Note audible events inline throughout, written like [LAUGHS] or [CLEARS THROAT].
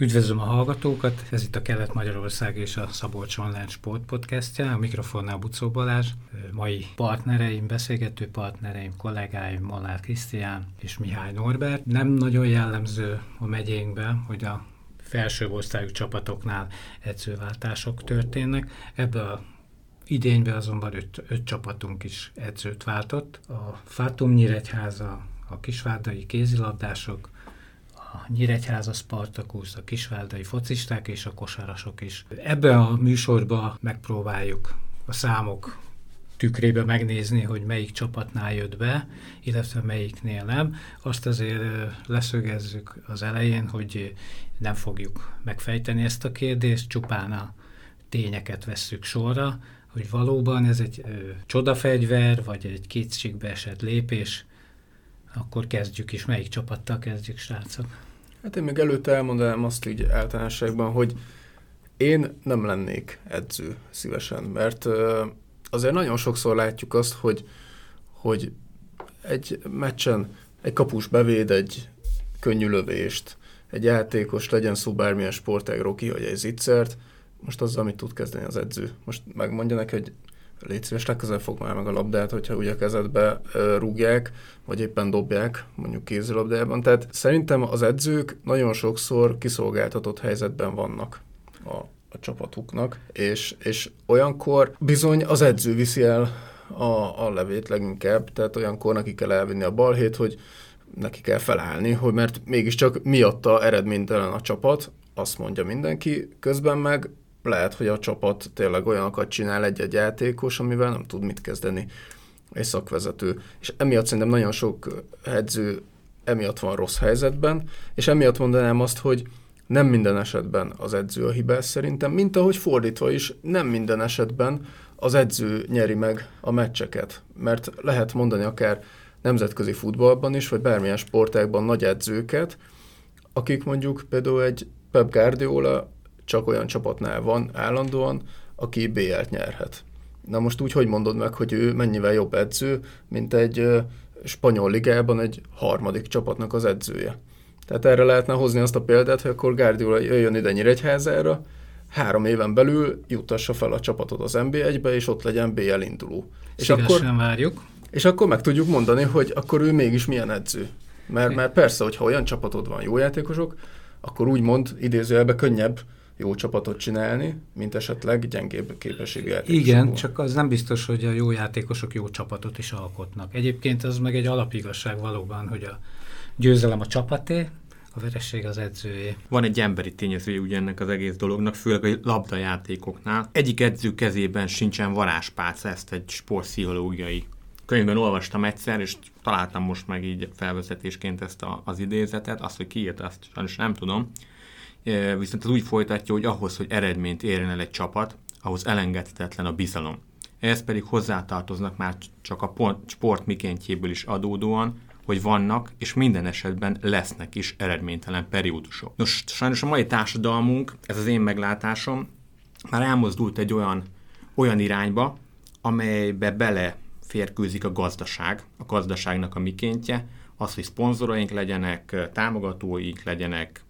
Üdvözlöm a hallgatókat, ez itt a Kelet-Magyarország és a Szabolcs Online Sport podcastja, a mikrofonnál Bucó Balázs, mai partnereim, beszélgető partnereim, kollégáim Molnár Krisztián és Mihály Norbert. Nem nagyon jellemző a megyénkben, hogy a felső osztályú csapatoknál edzőváltások történnek. Ebből a idényben azonban öt, öt csapatunk is edzőt váltott. A Fátum Nyíregyháza, a kisvárdai kézilabdások, a Nyíregyháza Spartakusz, a kisváldai focisták és a kosarasok is. Ebben a műsorban megpróbáljuk a számok tükrébe megnézni, hogy melyik csapatnál jött be, illetve melyiknél nem. Azt azért leszögezzük az elején, hogy nem fogjuk megfejteni ezt a kérdést, csupán a tényeket vesszük sorra, hogy valóban ez egy ö, csodafegyver, vagy egy kétségbe esett lépés, akkor kezdjük is. Melyik csapattal kezdjük, srácok? Hát én még előtte elmondanám azt így általánosságban, hogy én nem lennék edző szívesen, mert azért nagyon sokszor látjuk azt, hogy, hogy egy meccsen egy kapus bevéd egy könnyű lövést, egy játékos, legyen szó bármilyen sportágról kihagy egy zicsert, most azzal mit tud kezdeni az edző? Most megmondja neki, hogy légy szíves, legközelebb fog már meg a labdát, hogyha ugye a kezedbe rúgják, vagy éppen dobják, mondjuk kézilabdában. Tehát szerintem az edzők nagyon sokszor kiszolgáltatott helyzetben vannak a, a csapatuknak, és, és olyankor bizony az edző viszi el a, a levét leginkább, tehát olyankor neki kell elvinni a balhét, hogy neki kell felállni, hogy mert mégiscsak miatta eredménytelen a csapat, azt mondja mindenki, közben meg lehet, hogy a csapat tényleg olyanokat csinál egy-egy játékos, amivel nem tud mit kezdeni egy szakvezető. És emiatt szerintem nagyon sok edző emiatt van rossz helyzetben, és emiatt mondanám azt, hogy nem minden esetben az edző a hibás szerintem, mint ahogy fordítva is, nem minden esetben az edző nyeri meg a meccseket. Mert lehet mondani akár nemzetközi futballban is, vagy bármilyen sportágban nagy edzőket, akik mondjuk például egy Pep Guardiola csak olyan csapatnál van állandóan, aki BL-t nyerhet. Na most úgy, hogy mondod meg, hogy ő mennyivel jobb edző, mint egy spanyol ligában egy harmadik csapatnak az edzője. Tehát erre lehetne hozni azt a példát, hogy akkor Guardiola jöjjön ide Nyíregyházára, három éven belül jutassa fel a csapatot az NB1-be, és ott legyen BL induló. És akkor, várjuk. És akkor meg tudjuk mondani, hogy akkor ő mégis milyen edző. Mert, mert persze, hogyha olyan csapatod van, jó játékosok, akkor úgymond idézőjelben könnyebb jó csapatot csinálni, mint esetleg gyengébb képességű játékosok. Igen, csak az nem biztos, hogy a jó játékosok jó csapatot is alkotnak. Egyébként az meg egy alapigazság valóban, hogy a győzelem a csapaté, a vereség az edzője. Van egy emberi tényezője ugye ennek az egész dolognak, főleg a labdajátékoknál. Egyik edző kezében sincsen varázspálca, ezt egy sportpszichológiai könyvben olvastam egyszer, és találtam most meg így felvezetésként ezt a, az idézetet, azt, hogy kiírta, azt sajnos nem tudom, viszont az úgy folytatja, hogy ahhoz, hogy eredményt érjen el egy csapat, ahhoz elengedhetetlen a bizalom. Ehhez pedig hozzátartoznak már csak a sport mikéntjéből is adódóan, hogy vannak, és minden esetben lesznek is eredménytelen periódusok. Nos, sajnos a mai társadalmunk, ez az én meglátásom, már elmozdult egy olyan, olyan irányba, amelybe bele férkőzik a gazdaság, a gazdaságnak a mikéntje, az, hogy szponzoraink legyenek, támogatóink legyenek,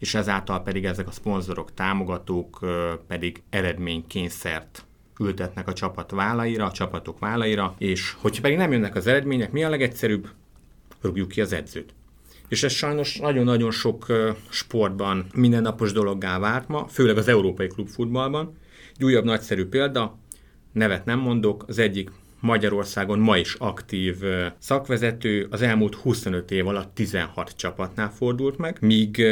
és ezáltal pedig ezek a szponzorok, támogatók pedig eredménykényszert ültetnek a csapat vállaira, a csapatok vállaira, és hogyha pedig nem jönnek az eredmények, mi a legegyszerűbb? Rúgjuk ki az edzőt. És ez sajnos nagyon-nagyon sok sportban mindennapos dologgá várt ma, főleg az európai klubfutballban. Egy újabb nagyszerű példa, nevet nem mondok, az egyik Magyarországon ma is aktív szakvezető az elmúlt 25 év alatt 16 csapatnál fordult meg, míg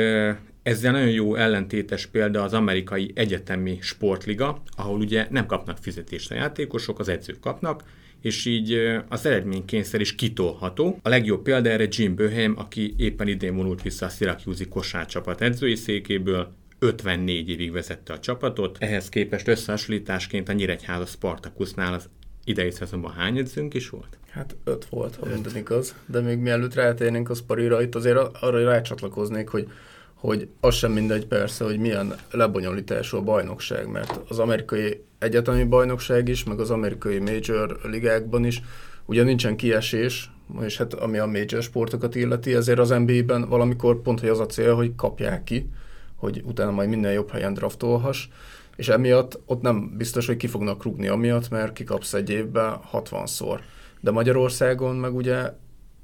ezzel nagyon jó ellentétes példa az amerikai egyetemi sportliga, ahol ugye nem kapnak fizetést a játékosok, az edzők kapnak, és így az eredménykényszer is kitolható. A legjobb példa erre Jim Boeheim, aki éppen idén vonult vissza a Syracuse kosárcsapat edzői székéből, 54 évig vezette a csapatot. Ehhez képest összehasonlításként a Nyíregyháza Spartakusnál az idei szezonban hány edzőnk is volt? Hát öt volt, ha minden igaz. De még mielőtt rátérnénk a szparira, itt azért arra rácsatlakoznék, hogy hogy az sem mindegy persze, hogy milyen lebonyolítású a bajnokság, mert az amerikai egyetemi bajnokság is, meg az amerikai major ligákban is, ugye nincsen kiesés, és hát ami a major sportokat illeti, ezért az NBA-ben valamikor pont, hogy az a cél, hogy kapják ki hogy utána majd minden jobb helyen draftolhass, és emiatt ott nem biztos, hogy ki fognak rúgni amiatt, mert kikapsz egy évben 60-szor. De Magyarországon meg ugye,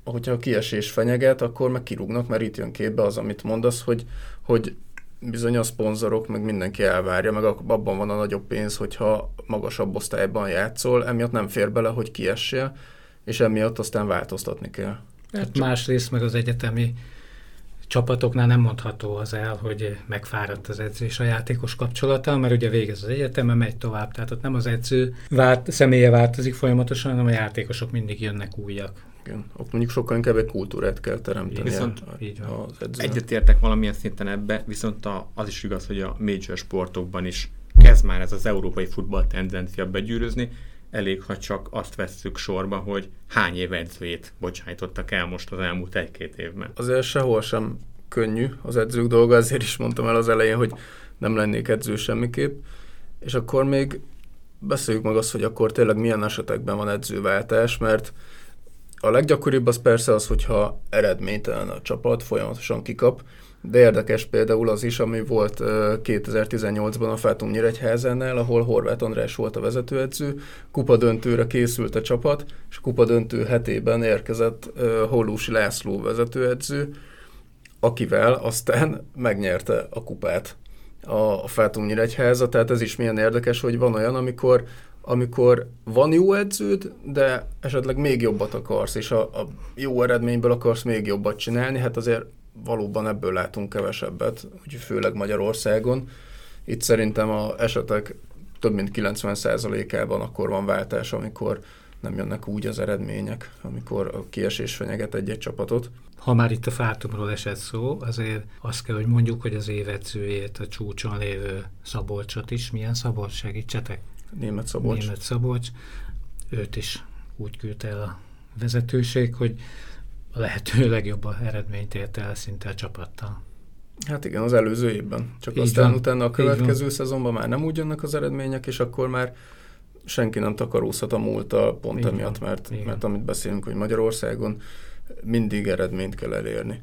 hogyha a kiesés fenyeget, akkor meg kirúgnak, mert itt jön képbe az, amit mondasz, hogy, hogy bizony a szponzorok, meg mindenki elvárja, meg abban van a nagyobb pénz, hogyha magasabb osztályban játszol, emiatt nem fér bele, hogy kiessél, és emiatt aztán változtatni kell. Hát másrészt meg az egyetemi csapatoknál nem mondható az el, hogy megfáradt az edzés a játékos kapcsolata, mert ugye végez az egyetemen, megy tovább, tehát ott nem az edző várt, személye változik folyamatosan, hanem a játékosok mindig jönnek újak. Igen. Ott mondjuk sokkal inkább egy kultúrát kell teremteni Viszont a, így van. az edzőnek. Egyetértek valamilyen szinten ebbe, viszont a, az is igaz, hogy a major sportokban is kezd már ez az európai futball tendencia begyűrűzni, elég, ha csak azt vesszük sorba, hogy hány év edzőjét bocsájtottak el most az elmúlt egy-két évben. Azért sehol sem könnyű az edzők dolga, ezért is mondtam el az elején, hogy nem lennék edző semmiképp. És akkor még beszéljük meg azt, hogy akkor tényleg milyen esetekben van edzőváltás, mert a leggyakoribb az persze az, hogyha eredménytelen a csapat, folyamatosan kikap, de érdekes például az is, ami volt 2018-ban a Fátum Nyíregyházánál, ahol Horváth András volt a vezetőedző, kupa döntőre készült a csapat, és kupa döntő hetében érkezett Hollósi László vezetőedző, akivel aztán megnyerte a kupát a Fátum Nyíregyháza, tehát ez is milyen érdekes, hogy van olyan, amikor amikor van jó edződ, de esetleg még jobbat akarsz, és a, a jó eredményből akarsz még jobbat csinálni, hát azért valóban ebből látunk kevesebbet, úgyhogy főleg Magyarországon. Itt szerintem a esetek több mint 90%-ában akkor van váltás, amikor nem jönnek úgy az eredmények, amikor a kiesés fenyeget egy-egy csapatot. Ha már itt a Fátumról esett szó, azért azt kell, hogy mondjuk, hogy az évedzőjét, a csúcson lévő Szabolcsot is, milyen Szabolcs, segítsetek? Német Szabolcs. Német Szabolcs, őt is úgy küldte el a vezetőség, hogy a lehető [LAUGHS] legjobb eredményt érte el szinte a csapattal. Hát igen, az előző évben. Csak Így aztán van. utána a következő szezonban már nem úgy jönnek az eredmények, és akkor már senki nem takarózhat a múlta pont Így emiatt, van. mert, Igen. mert amit beszélünk, hogy Magyarországon mindig eredményt kell elérni.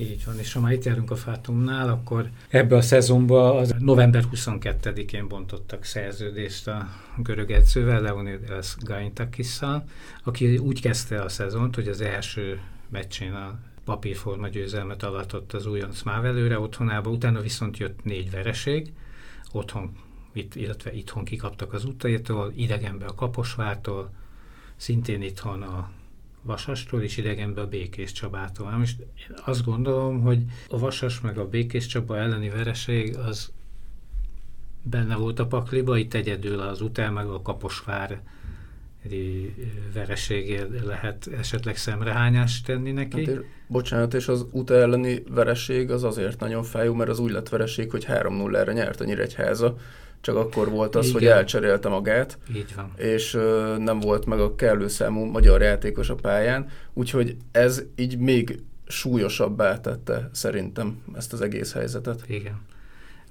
Így van, és ha már itt járunk a Fátumnál, akkor ebbe a szezonban az november 22-én bontottak szerződést a görög edzővel, Leonidas Gaintakisszal, aki úgy kezdte a szezont, hogy az első meccsén a papírforma győzelmet alatott az újonc Mávelőre otthonába, utána viszont jött négy vereség, otthon, itt, illetve itthon kikaptak az utaitól, idegenbe a Kaposvártól, szintén itthon a Vasastól és idegenbe a Békés Csabától. Most én azt gondolom, hogy a Vasas meg a Békés Csaba elleni vereség az benne volt a pakliba, itt egyedül az utel meg a Kaposvár vereségért lehet esetleg szemrehányást tenni neki. Hát, bocsánat, és az UTA elleni vereség az azért nagyon fájó, mert az úgy lett vereség, hogy 3-0-ra nyert a Nyíregyháza, csak akkor volt az, Igen. hogy elcserélte magát, Így van. és ö, nem volt meg a kellő számú magyar játékos a pályán, úgyhogy ez így még súlyosabbá tette szerintem ezt az egész helyzetet. Igen.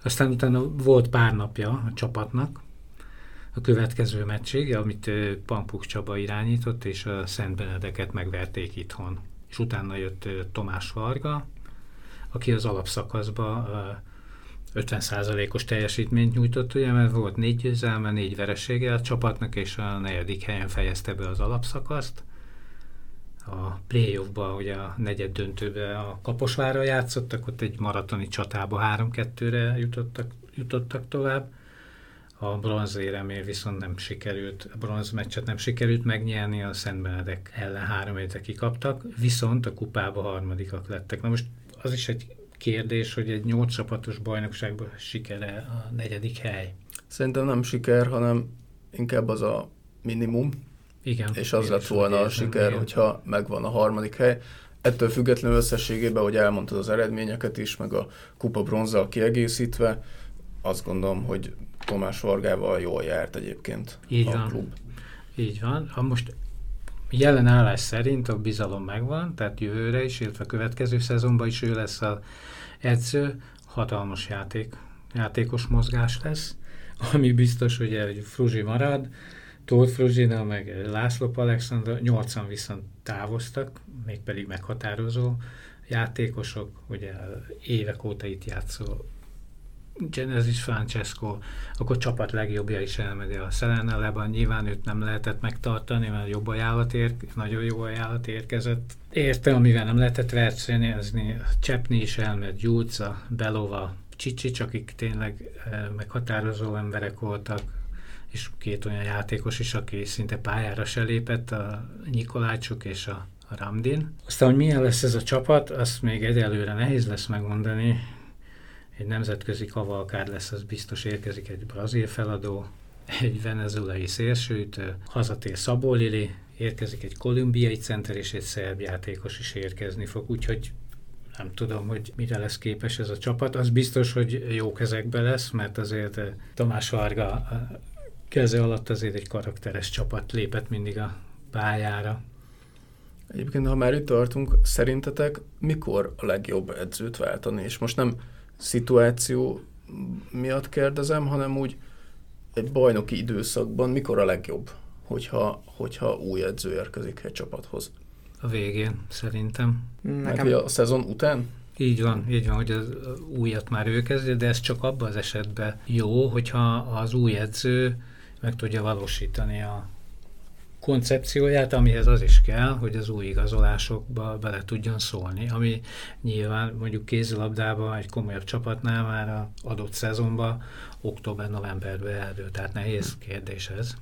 Aztán utána volt pár napja a csapatnak, a következő meccsig, amit Pampuk Csaba irányított, és a Szent Benedeket megverték itthon. És utána jött Tomás Varga, aki az alapszakaszban ö, 50%-os teljesítményt nyújtott, ugye, mert volt négy győzelme, négy veresége a csapatnak, és a negyedik helyen fejezte be az alapszakaszt. A playoffba, ugye a negyed döntőbe a Kaposvárra játszottak, ott egy maratoni csatába 3-2-re jutottak, jutottak tovább. A bronzéremér viszont nem sikerült, a bronz meccset nem sikerült megnyerni, a Szent Benedek ellen három kikaptak, viszont a kupába harmadikak lettek. Na most az is egy kérdés, hogy egy nyolc csapatos bajnokságban sikere a negyedik hely. Szerintem nem siker, hanem inkább az a minimum, Igen. és az lett volna a siker, igen. hogyha megvan a harmadik hely. Ettől függetlenül összességében, hogy elmondtad az eredményeket is, meg a kupa bronzzal kiegészítve, azt gondolom, hogy Tomás Vargával jól járt egyébként Így a van. klub. Így van. Ha most jelen állás szerint a bizalom megvan, tehát jövőre is, illetve a következő szezonban is ő lesz az edző, hatalmas játék, játékos mozgás lesz, ami biztos, hogy egy Fruzsi marad, Tóth Fruzsina, meg László Alexander, nyolcan viszont távoztak, mégpedig meghatározó játékosok, ugye évek óta itt játszó Genesis Francesco, akkor csapat legjobbja is elmegy a Szelenelában. Nyilván őt nem lehetett megtartani, mert jobb ajánlat ér, nagyon jó ajánlat érkezett. Érte, amivel nem lehetett versenyezni. Csepni is elmegy, Gyurca, Belova, Csicsics, akik tényleg eh, meghatározó emberek voltak, és két olyan játékos is, aki szinte pályára se lépett, a Nikolácsuk és a Ramdin. Aztán, hogy milyen lesz ez a csapat, azt még egyelőre nehéz lesz megmondani. Egy nemzetközi kavalkád lesz, az biztos érkezik egy brazil feladó, egy venezuelai szélsőt, hazatér Szabó Lili, érkezik egy kolumbiai center, és egy szerb játékos is érkezni fog, úgyhogy nem tudom, hogy mire lesz képes ez a csapat. Az biztos, hogy jó kezekbe lesz, mert azért Tamás Varga keze alatt azért egy karakteres csapat lépett mindig a pályára. Egyébként, ha már itt tartunk, szerintetek mikor a legjobb edzőt váltani? És most nem szituáció miatt kérdezem, hanem úgy egy bajnoki időszakban mikor a legjobb, hogyha, hogyha új edző érkezik egy csapathoz? A végén, szerintem. Nekem... a szezon után? Így van, így van, hogy az újat már ő kezdje, de ez csak abban az esetben jó, hogyha az új edző meg tudja valósítani a koncepcióját, amihez az is kell, hogy az új igazolásokba bele tudjon szólni, ami nyilván mondjuk kézilabdában egy komolyabb csapatnál már a adott szezonban október-novemberben eldő, tehát nehéz kérdés ez.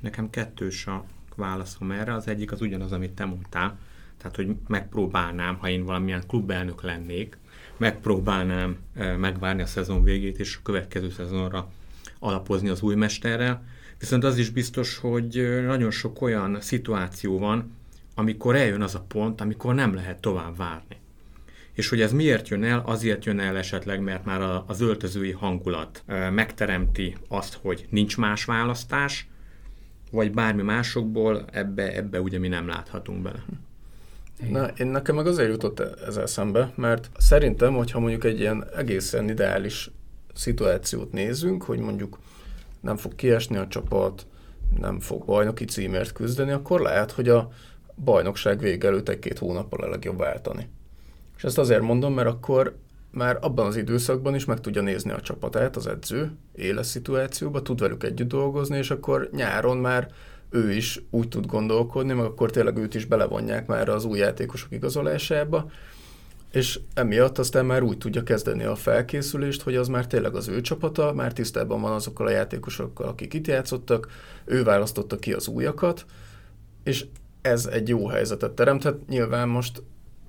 Nekem kettős a válaszom erre, az egyik az ugyanaz, amit te mondtál, tehát hogy megpróbálnám, ha én valamilyen klubelnök lennék, megpróbálnám megvárni a szezon végét és a következő szezonra alapozni az új mesterrel, viszont az is biztos, hogy nagyon sok olyan szituáció van, amikor eljön az a pont, amikor nem lehet tovább várni. És hogy ez miért jön el? Azért jön el esetleg, mert már az öltözői hangulat megteremti azt, hogy nincs más választás, vagy bármi másokból, ebbe, ebbe ugye mi nem láthatunk bele. Na, én nekem meg azért jutott ez eszembe, mert szerintem, hogyha mondjuk egy ilyen egészen ideális szituációt nézünk, hogy mondjuk nem fog kiesni a csapat, nem fog bajnoki címért küzdeni, akkor lehet, hogy a bajnokság vége előtt egy-két hónappal a legjobb váltani. És ezt azért mondom, mert akkor már abban az időszakban is meg tudja nézni a csapatát az edző, éles szituációban, tud velük együtt dolgozni, és akkor nyáron már ő is úgy tud gondolkodni, meg akkor tényleg őt is belevonják már az új játékosok igazolásába, és emiatt aztán már úgy tudja kezdeni a felkészülést, hogy az már tényleg az ő csapata, már tisztában van azokkal a játékosokkal, akik itt játszottak, ő választotta ki az újakat, és ez egy jó helyzetet teremthet. Nyilván most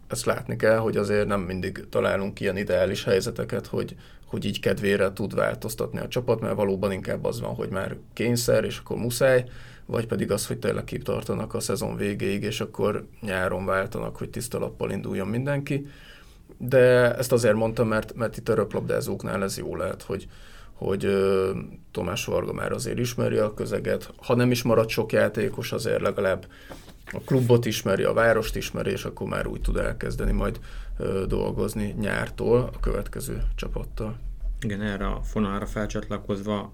ezt látni kell, hogy azért nem mindig találunk ilyen ideális helyzeteket, hogy, hogy így kedvére tud változtatni a csapat, mert valóban inkább az van, hogy már kényszer, és akkor muszáj, vagy pedig az, hogy tényleg tartanak a szezon végéig, és akkor nyáron váltanak, hogy tiszta lappal induljon mindenki de ezt azért mondtam, mert, mert itt a röplabdázóknál ez jó lehet, hogy, hogy Tomás Varga már azért ismeri a közeget, ha nem is marad sok játékos, azért legalább a klubot ismeri, a várost ismeri, és akkor már úgy tud elkezdeni majd dolgozni nyártól a következő csapattal. Igen, erre a fonalra felcsatlakozva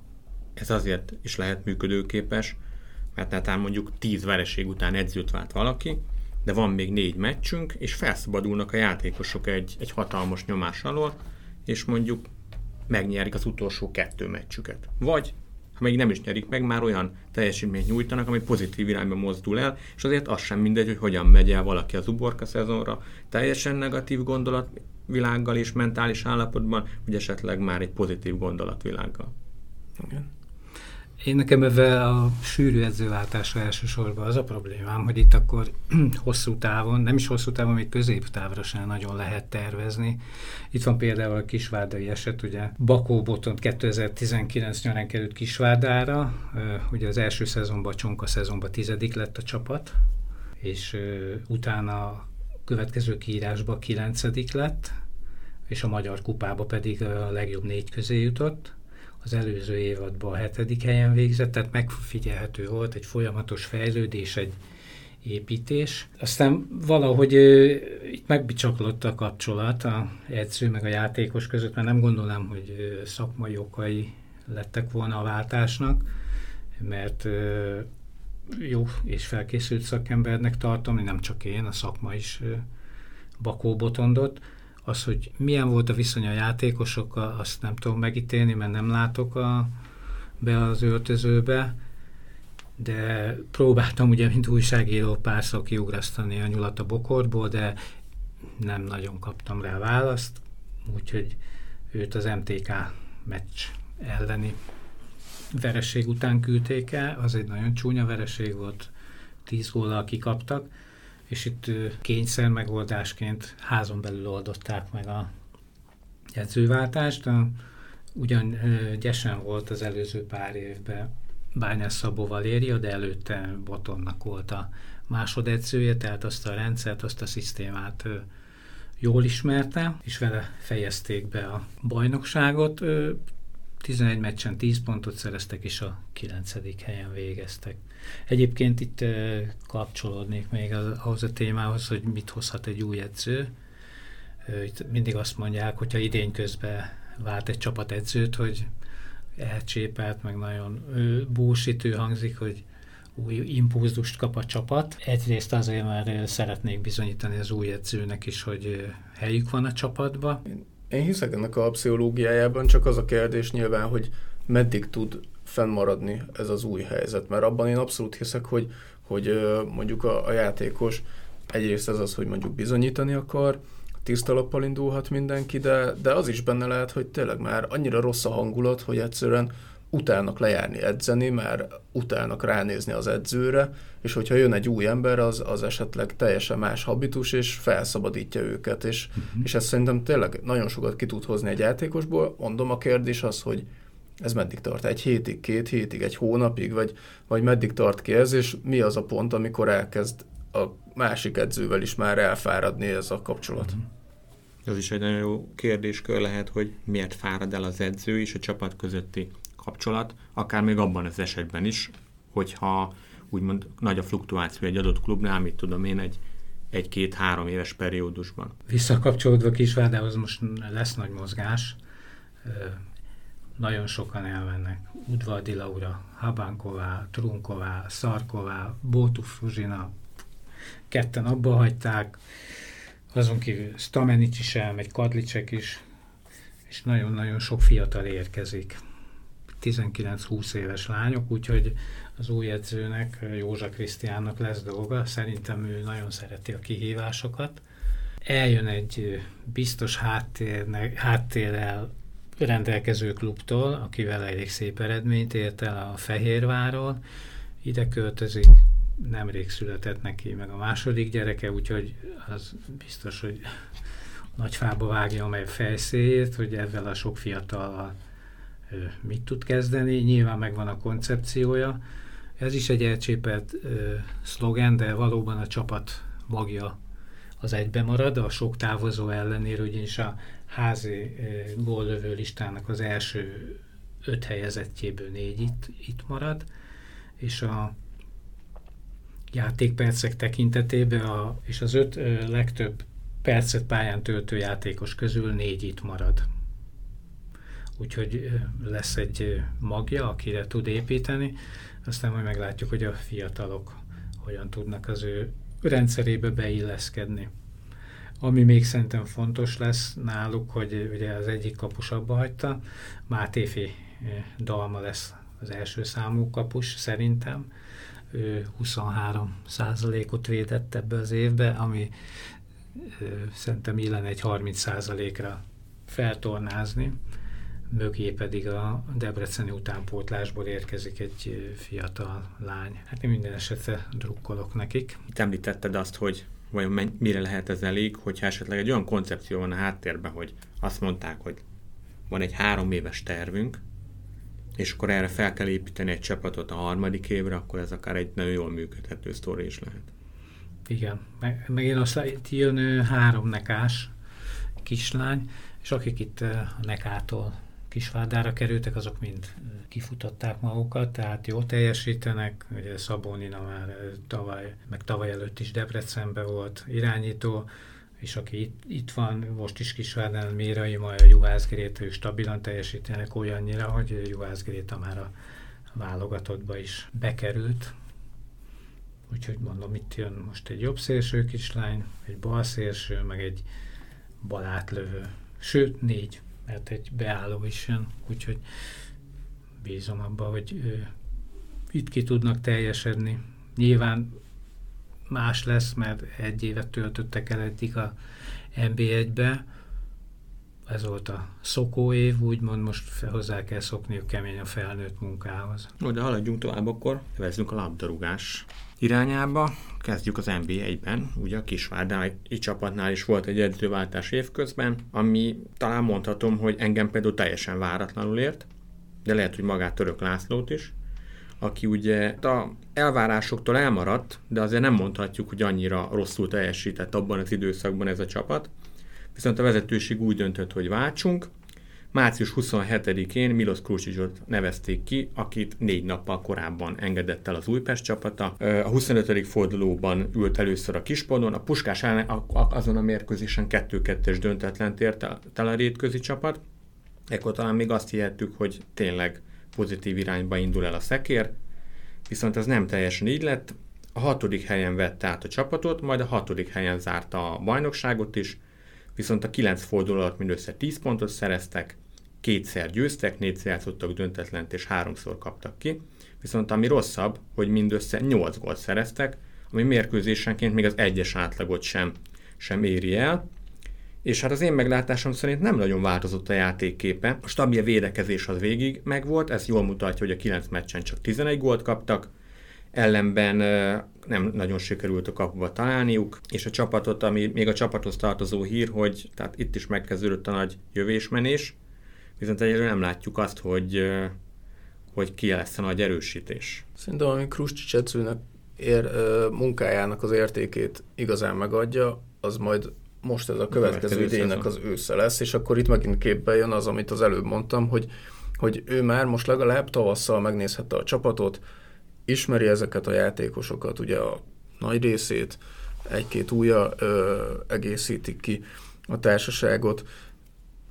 ez azért is lehet működőképes, mert netán mondjuk tíz vereség után edzőt vált valaki, de van még négy meccsünk, és felszabadulnak a játékosok egy, egy hatalmas nyomás alól, és mondjuk megnyerik az utolsó kettő meccsüket. Vagy, ha még nem is nyerik meg, már olyan teljesítményt nyújtanak, ami pozitív irányba mozdul el, és azért az sem mindegy, hogy hogyan megy el valaki az uborka szezonra, teljesen negatív gondolatvilággal és mentális állapotban, vagy esetleg már egy pozitív gondolatvilággal. Igen. Én nekem ebben a sűrű edzőváltásra elsősorban az a problémám, hogy itt akkor [CLEARS THROAT] hosszú távon, nem is hosszú távon, még középtávra sem nagyon lehet tervezni. Itt van például a Kisvárdai eset, ugye Bakó Botont 2019 nyarán került Kisvárdára, ugye az első szezonban, a Csonka szezonban tizedik lett a csapat, és utána a következő kiírásban kilencedik lett, és a Magyar Kupába pedig a legjobb négy közé jutott az előző évadban a hetedik helyen végzett, tehát megfigyelhető volt egy folyamatos fejlődés, egy építés. Aztán valahogy itt megbicsaklott a kapcsolat a edző meg a játékos között, mert nem gondolom, hogy szakmai okai lettek volna a váltásnak, mert jó és felkészült szakembernek tartom, nem csak én, a szakma is Bakó Botondot. Az, hogy milyen volt a viszony a játékosokkal, azt nem tudom megítélni, mert nem látok a, be az öltözőbe, de próbáltam ugye, mint újságíró párszor kiugrasztani a nyulat a bokorból, de nem nagyon kaptam rá választ, úgyhogy őt az MTK meccs elleni vereség után küldték el, az egy nagyon csúnya vereség volt, 10 góllal kikaptak, és itt kényszer megoldásként házon belül oldották meg a jegyzőváltást. Ugyan gyesen volt az előző pár évben Bányász Szabó Valéria, de előtte Botonnak volt a másodedzője, tehát azt a rendszert, azt a szisztémát jól ismerte, és vele fejezték be a bajnokságot. 11 meccsen 10 pontot szereztek, és a 9. helyen végeztek. Egyébként itt kapcsolódnék még ahhoz a témához, hogy mit hozhat egy új edző. Itt mindig azt mondják, hogyha idény közben vált egy csapat edzőt, hogy elcsépelt, meg nagyon búsítő hangzik, hogy új impulzust kap a csapat. Egyrészt azért, mert szeretnék bizonyítani az új edzőnek is, hogy helyük van a csapatba. Én hiszek ennek a pszichológiájában, csak az a kérdés nyilván, hogy meddig tud fennmaradni ez az új helyzet, mert abban én abszolút hiszek, hogy, hogy mondjuk a, a játékos egyrészt ez az, hogy mondjuk bizonyítani akar, tiszta lappal indulhat mindenki, de, de az is benne lehet, hogy tényleg már annyira rossz a hangulat, hogy egyszerűen utálnak lejárni edzeni, mert utálnak ránézni az edzőre, és hogyha jön egy új ember, az, az esetleg teljesen más habitus, és felszabadítja őket, és, uh-huh. és ez szerintem tényleg nagyon sokat ki tud hozni egy játékosból. Mondom, a kérdés az, hogy ez meddig tart? Egy hétig, két hétig, egy hónapig, vagy, vagy meddig tart ki ez, és mi az a pont, amikor elkezd a másik edzővel is már elfáradni ez a kapcsolat? Uh-huh. Ez is egy nagyon jó kérdéskör lehet, hogy miért fárad el az edző és a csapat közötti kapcsolat, akár még abban az esetben is, hogyha úgymond nagy a fluktuáció egy adott klubnál, mit tudom én, egy egy-két-három éves periódusban. Visszakapcsolódva Kisvárdához most lesz nagy mozgás, nagyon sokan elmennek. Udvardi Laura, Habánková, Trunková, Szarková, Bótu Fruzsina, ketten abba hagyták, azon kívül Stamenics is elmegy, Kadlicek is, és nagyon-nagyon sok fiatal érkezik. 19-20 éves lányok, úgyhogy az új edzőnek, Józsa Krisztiánnak lesz dolga. Szerintem ő nagyon szereti a kihívásokat. Eljön egy biztos háttérnek, háttérrel rendelkező klubtól, akivel elég szép eredményt ért el a Fehérváról. Ide költözik, nemrég született neki meg a második gyereke, úgyhogy az biztos, hogy nagy fába vágja a fejszéjét, hogy ezzel a sok fiatal mit tud kezdeni. Nyilván megvan a koncepciója. Ez is egy elcsépelt szlogen, de valóban a csapat magja az egybe marad, a sok távozó ellenére, ugyanis a házi góllövő listának az első öt helyezettjéből négy itt, itt marad, és a játékpercek tekintetében a, és az öt ö, legtöbb percet pályán töltő játékos közül négy itt marad. Úgyhogy ö, lesz egy magja, akire tud építeni, aztán majd meglátjuk, hogy a fiatalok hogyan tudnak az ő rendszerébe beilleszkedni. Ami még szerintem fontos lesz náluk, hogy ugye az egyik kapus abba hagyta, Mátéfi Dalma lesz az első számú kapus szerintem, ő 23 százalékot védett ebbe az évbe, ami szerintem illene egy 30 százalékra feltornázni, mögé pedig a Debreceni utánpótlásból érkezik egy fiatal lány. Hát én minden esetre drukkolok nekik. Itt említetted azt, hogy vajon mire lehet ez elég, hogyha esetleg egy olyan koncepció van a háttérben, hogy azt mondták, hogy van egy három éves tervünk, és akkor erre fel kell építeni egy csapatot a harmadik évre, akkor ez akár egy nagyon jól működhető sztori is lehet. Igen, meg, meg én azt itt jön három nekás kislány, és akik itt a nekától Kisvárdára kerültek, azok mind kifutották magukat, tehát jól teljesítenek. Ugye Szabónina már tavaly, meg tavaly előtt is Debrecenben volt irányító, és aki itt, itt van, most is Kisvárdán, Mérai, majd a Juhász Gréta, ők stabilan teljesítenek olyannyira, hogy Juhász Gréta már a válogatottba is bekerült. Úgyhogy mondom, itt jön most egy jobb szélső kislány, egy bal szélső, meg egy bal átlövő. Sőt, négy, mert egy beálló is jön, úgyhogy bízom abba, hogy ő, itt ki tudnak teljesedni. Nyilván más lesz, mert egy évet töltöttek el eddig a NB1-be, ez volt a szokó év, úgymond most hozzá kell szokniuk kemény a felnőtt munkához. No, de haladjunk tovább, akkor nevezzünk a labdarúgás irányába. Kezdjük az NB1-ben. Ugye a Kisvárdai csapatnál is volt egy edzőváltás évközben, ami talán mondhatom, hogy engem például teljesen váratlanul ért, de lehet, hogy magát Török Lászlót is, aki ugye a elvárásoktól elmaradt, de azért nem mondhatjuk, hogy annyira rosszul teljesített abban az időszakban ez a csapat. Viszont a vezetőség úgy döntött, hogy váltsunk. Március 27-én Milos Krusicot nevezték ki, akit négy nappal korábban engedett el az Újpest csapata. A 25. fordulóban ült először a Kispadon, a Puskás ellen azon a mérkőzésen 2-2-es döntetlen tért el a rétközi csapat. Ekkor talán még azt hihettük, hogy tényleg pozitív irányba indul el a szekér, viszont ez nem teljesen így lett. A hatodik helyen vette át a csapatot, majd a hatodik helyen zárta a bajnokságot is, viszont a kilenc forduló alatt mindössze 10 pontot szereztek, kétszer győztek, négyszer játszottak döntetlent és háromszor kaptak ki, viszont ami rosszabb, hogy mindössze 8 gólt szereztek, ami mérkőzésenként még az egyes átlagot sem, sem éri el, és hát az én meglátásom szerint nem nagyon változott a játékképe. A stabil védekezés az végig megvolt, ez jól mutatja, hogy a 9 meccsen csak 11 gólt kaptak, ellenben nem nagyon sikerült a kapuba találniuk, és a csapatot, ami még a csapathoz tartozó hír, hogy tehát itt is megkezdődött a nagy jövésmenés, viszont egyelőre nem látjuk azt, hogy, hogy ki lesz a nagy erősítés. Szerintem, ami Kruscsics edzőnek ér, munkájának az értékét igazán megadja, az majd most ez a következő idénynek az ősze lesz, és akkor itt megint képbe jön az, amit az előbb mondtam, hogy, hogy ő már most legalább tavasszal megnézhette a csapatot, ismeri ezeket a játékosokat, ugye a nagy részét, egy-két újja ö, egészítik ki a társaságot,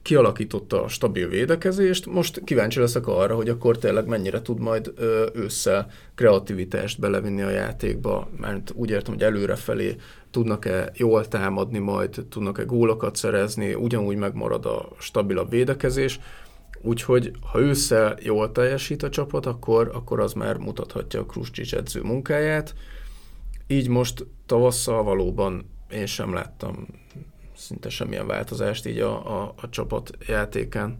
kialakította a stabil védekezést, most kíváncsi leszek arra, hogy akkor tényleg mennyire tud majd ősszel kreativitást belevinni a játékba, mert úgy értem, hogy előrefelé tudnak-e jól támadni majd, tudnak-e gólokat szerezni, ugyanúgy megmarad a stabilabb védekezés, úgyhogy ha ősszel jól teljesít a csapat, akkor, akkor az már mutathatja a Kruscsics edző munkáját. Így most tavasszal valóban én sem láttam szinte semmilyen változást így a, a, a csapat játékán.